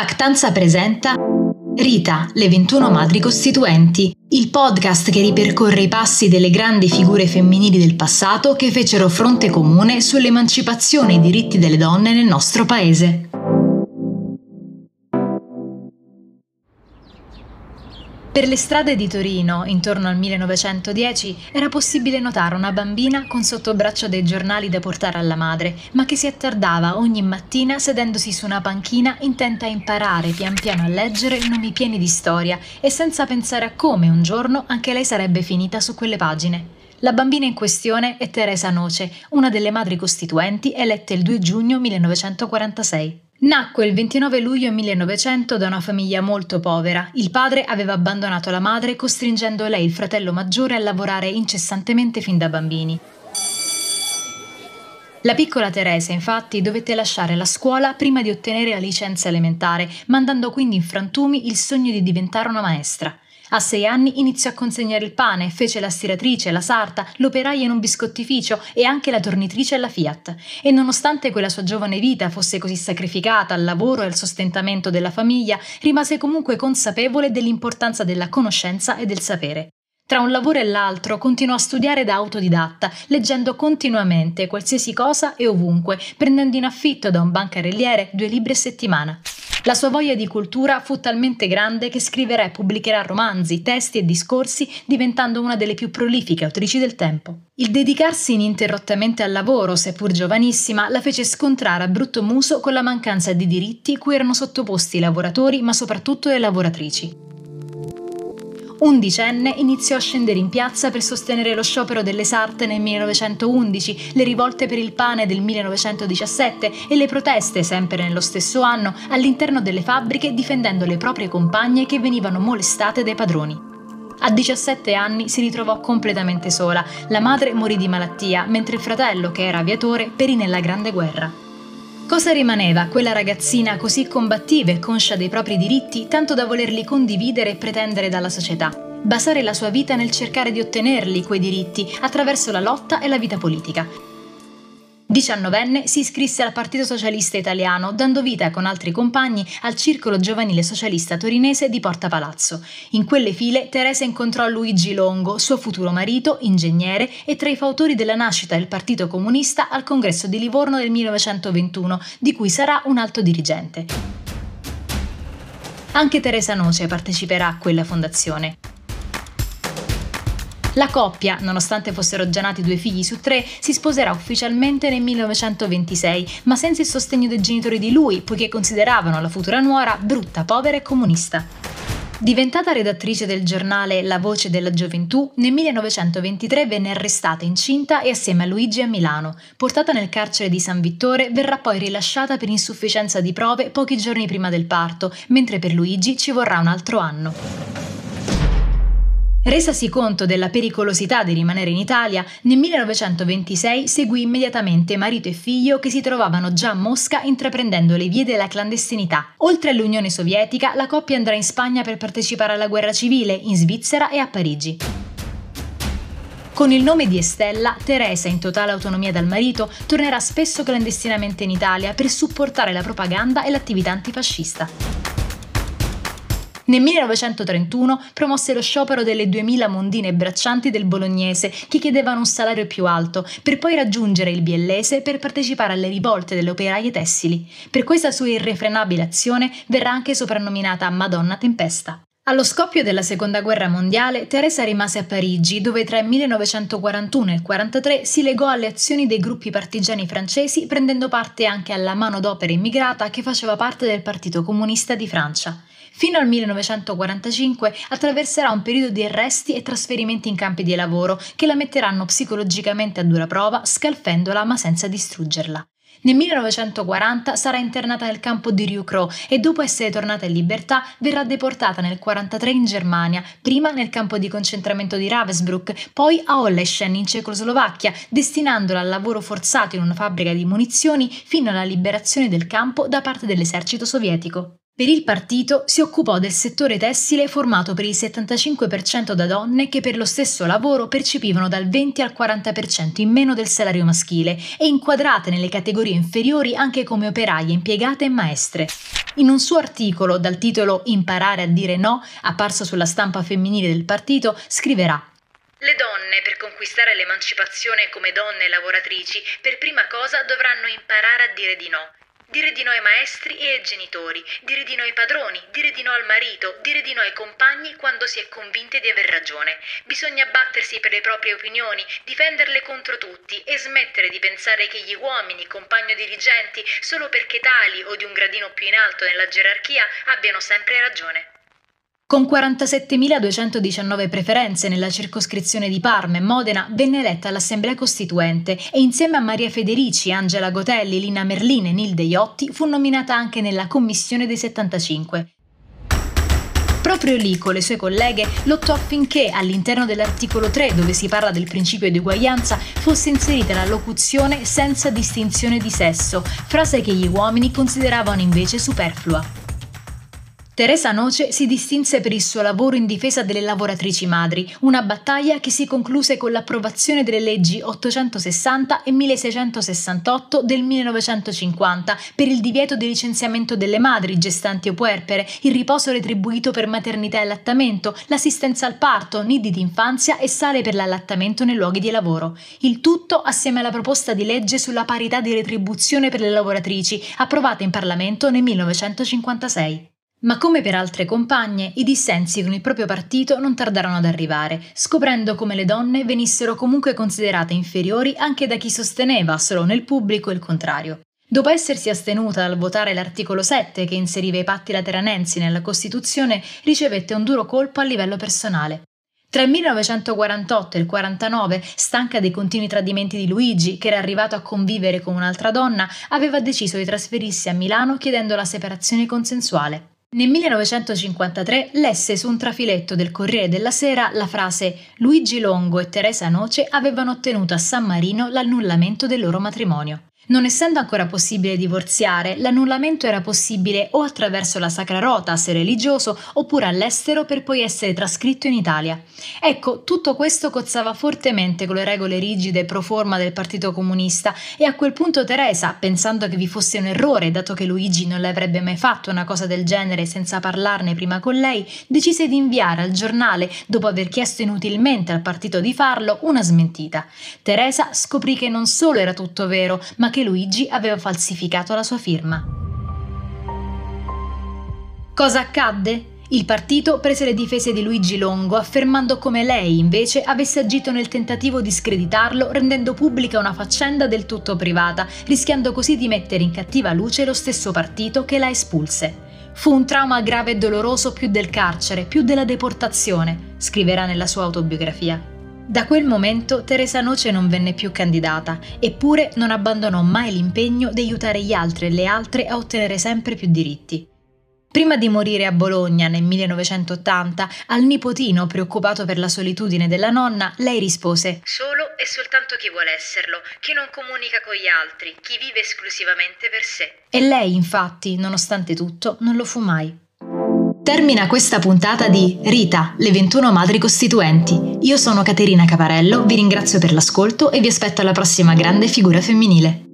Pactanza presenta Rita, le 21 madri costituenti, il podcast che ripercorre i passi delle grandi figure femminili del passato che fecero fronte comune sull'emancipazione e i diritti delle donne nel nostro paese. Per le strade di Torino, intorno al 1910, era possibile notare una bambina con sotto braccio dei giornali da portare alla madre, ma che si attardava ogni mattina sedendosi su una panchina intenta a imparare pian piano a leggere nomi pieni di storia e senza pensare a come un giorno anche lei sarebbe finita su quelle pagine. La bambina in questione è Teresa Noce, una delle madri costituenti elette il 2 giugno 1946. Nacque il 29 luglio 1900 da una famiglia molto povera. Il padre aveva abbandonato la madre costringendo lei il fratello maggiore a lavorare incessantemente fin da bambini. La piccola Teresa, infatti, dovette lasciare la scuola prima di ottenere la licenza elementare, mandando quindi in frantumi il sogno di diventare una maestra. A sei anni iniziò a consegnare il pane, fece la stiratrice, la sarta, l'operaia in un biscottificio e anche la tornitrice alla Fiat. E nonostante quella sua giovane vita fosse così sacrificata al lavoro e al sostentamento della famiglia, rimase comunque consapevole dell'importanza della conoscenza e del sapere. Tra un lavoro e l'altro continuò a studiare da autodidatta, leggendo continuamente qualsiasi cosa e ovunque, prendendo in affitto da un bancarelliere due libri a settimana. La sua voglia di cultura fu talmente grande che scriverà e pubblicherà romanzi, testi e discorsi, diventando una delle più prolifiche autrici del tempo. Il dedicarsi ininterrottamente al lavoro, seppur giovanissima, la fece scontrare a brutto muso con la mancanza di diritti cui erano sottoposti i lavoratori, ma soprattutto le lavoratrici undicenne iniziò a scendere in piazza per sostenere lo sciopero delle sarte nel 1911, le rivolte per il pane del 1917 e le proteste, sempre nello stesso anno, all'interno delle fabbriche difendendo le proprie compagne che venivano molestate dai padroni. A 17 anni si ritrovò completamente sola. La madre morì di malattia, mentre il fratello, che era aviatore, perì nella Grande Guerra. Cosa rimaneva a quella ragazzina così combattiva e conscia dei propri diritti, tanto da volerli condividere e pretendere dalla società? Basare la sua vita nel cercare di ottenerli quei diritti attraverso la lotta e la vita politica. Diciannovenne si iscrisse al Partito Socialista Italiano, dando vita con altri compagni al Circolo Giovanile Socialista Torinese di Porta Palazzo. In quelle file Teresa incontrò Luigi Longo, suo futuro marito, ingegnere e tra i fautori della nascita del Partito Comunista al Congresso di Livorno del 1921, di cui sarà un alto dirigente. Anche Teresa Noce parteciperà a quella fondazione. La coppia, nonostante fossero già nati due figli su tre, si sposerà ufficialmente nel 1926, ma senza il sostegno dei genitori di lui, poiché consideravano la futura nuora brutta, povera e comunista. Diventata redattrice del giornale La Voce della Gioventù, nel 1923 venne arrestata incinta e assieme a Luigi a Milano. Portata nel carcere di San Vittore, verrà poi rilasciata per insufficienza di prove pochi giorni prima del parto, mentre per Luigi ci vorrà un altro anno. Resasi conto della pericolosità di rimanere in Italia, nel 1926 seguì immediatamente marito e figlio che si trovavano già a Mosca intraprendendo le vie della clandestinità. Oltre all'Unione Sovietica, la coppia andrà in Spagna per partecipare alla guerra civile, in Svizzera e a Parigi. Con il nome di Estella, Teresa, in totale autonomia dal marito, tornerà spesso clandestinamente in Italia per supportare la propaganda e l'attività antifascista. Nel 1931 promosse lo sciopero delle 2000 mondine braccianti del bolognese che chiedevano un salario più alto, per poi raggiungere il biellese per partecipare alle rivolte delle operaie tessili. Per questa sua irrefrenabile azione verrà anche soprannominata Madonna Tempesta. Allo scoppio della Seconda Guerra Mondiale, Teresa rimase a Parigi, dove tra il 1941 e il 1943 si legò alle azioni dei gruppi partigiani francesi, prendendo parte anche alla manodopera immigrata che faceva parte del Partito Comunista di Francia. Fino al 1945 attraverserà un periodo di arresti e trasferimenti in campi di lavoro che la metteranno psicologicamente a dura prova, scalfendola ma senza distruggerla. Nel 1940 sarà internata nel campo di Riucro e dopo essere tornata in libertà verrà deportata nel 1943 in Germania, prima nel campo di concentramento di Ravensbrück, poi a Olleschen in Cecoslovacchia, destinandola al lavoro forzato in una fabbrica di munizioni fino alla liberazione del campo da parte dell'esercito sovietico. Per il partito si occupò del settore tessile formato per il 75% da donne che per lo stesso lavoro percepivano dal 20 al 40% in meno del salario maschile e inquadrate nelle categorie inferiori anche come operaie, impiegate e maestre. In un suo articolo dal titolo Imparare a dire no, apparso sulla stampa femminile del partito, scriverà le donne, per conquistare l'emancipazione come donne lavoratrici, per prima cosa dovranno imparare a dire di no. Dire di no ai maestri e ai genitori, dire di no ai padroni, dire di no al marito, dire di no ai compagni quando si è convinte di aver ragione. Bisogna battersi per le proprie opinioni, difenderle contro tutti e smettere di pensare che gli uomini, compagni o dirigenti, solo perché tali o di un gradino più in alto nella gerarchia, abbiano sempre ragione. Con 47.219 preferenze nella circoscrizione di Parma e Modena venne eletta all'Assemblea Costituente e insieme a Maria Federici, Angela Gotelli, Lina Merlin e Nilde Iotti fu nominata anche nella Commissione dei 75. Proprio lì, con le sue colleghe, lottò affinché all'interno dell'articolo 3, dove si parla del principio di uguaglianza, fosse inserita la locuzione senza distinzione di sesso, frase che gli uomini consideravano invece superflua. Teresa Noce si distinse per il suo lavoro in difesa delle lavoratrici madri, una battaglia che si concluse con l'approvazione delle leggi 860 e 1668 del 1950 per il divieto di licenziamento delle madri gestanti o puerpere, il riposo retribuito per maternità e allattamento, l'assistenza al parto, nidi d'infanzia e sale per l'allattamento nei luoghi di lavoro. Il tutto assieme alla proposta di legge sulla parità di retribuzione per le lavoratrici, approvata in Parlamento nel 1956. Ma come per altre compagne, i dissensi con il proprio partito non tardarono ad arrivare, scoprendo come le donne venissero comunque considerate inferiori anche da chi sosteneva solo nel pubblico il contrario. Dopo essersi astenuta dal votare l'articolo 7 che inseriva i patti lateranensi nella Costituzione, ricevette un duro colpo a livello personale. Tra il 1948 e il 49, stanca dei continui tradimenti di Luigi, che era arrivato a convivere con un'altra donna, aveva deciso di trasferirsi a Milano chiedendo la separazione consensuale. Nel 1953 lesse su un trafiletto del Corriere della Sera la frase Luigi Longo e Teresa Noce avevano ottenuto a San Marino l'annullamento del loro matrimonio. Non essendo ancora possibile divorziare, l'annullamento era possibile o attraverso la Sacra Rota, se religioso, oppure all'estero per poi essere trascritto in Italia. Ecco, tutto questo cozzava fortemente con le regole rigide pro forma del Partito Comunista e a quel punto Teresa, pensando che vi fosse un errore, dato che Luigi non le avrebbe mai fatto una cosa del genere senza parlarne prima con lei, decise di inviare al giornale, dopo aver chiesto inutilmente al partito di farlo, una smentita. Teresa scoprì che non solo era tutto vero, ma che che Luigi aveva falsificato la sua firma. Cosa accadde? Il partito prese le difese di Luigi Longo, affermando come lei, invece, avesse agito nel tentativo di screditarlo, rendendo pubblica una faccenda del tutto privata, rischiando così di mettere in cattiva luce lo stesso partito che la espulse. Fu un trauma grave e doloroso più del carcere, più della deportazione, scriverà nella sua autobiografia. Da quel momento Teresa Noce non venne più candidata, eppure non abbandonò mai l'impegno di aiutare gli altri e le altre a ottenere sempre più diritti. Prima di morire a Bologna nel 1980, al nipotino preoccupato per la solitudine della nonna, lei rispose Solo e soltanto chi vuole esserlo, chi non comunica con gli altri, chi vive esclusivamente per sé. E lei, infatti, nonostante tutto, non lo fu mai. Termina questa puntata di Rita, le 21 madri costituenti. Io sono Caterina Caparello, vi ringrazio per l'ascolto e vi aspetto alla prossima grande figura femminile.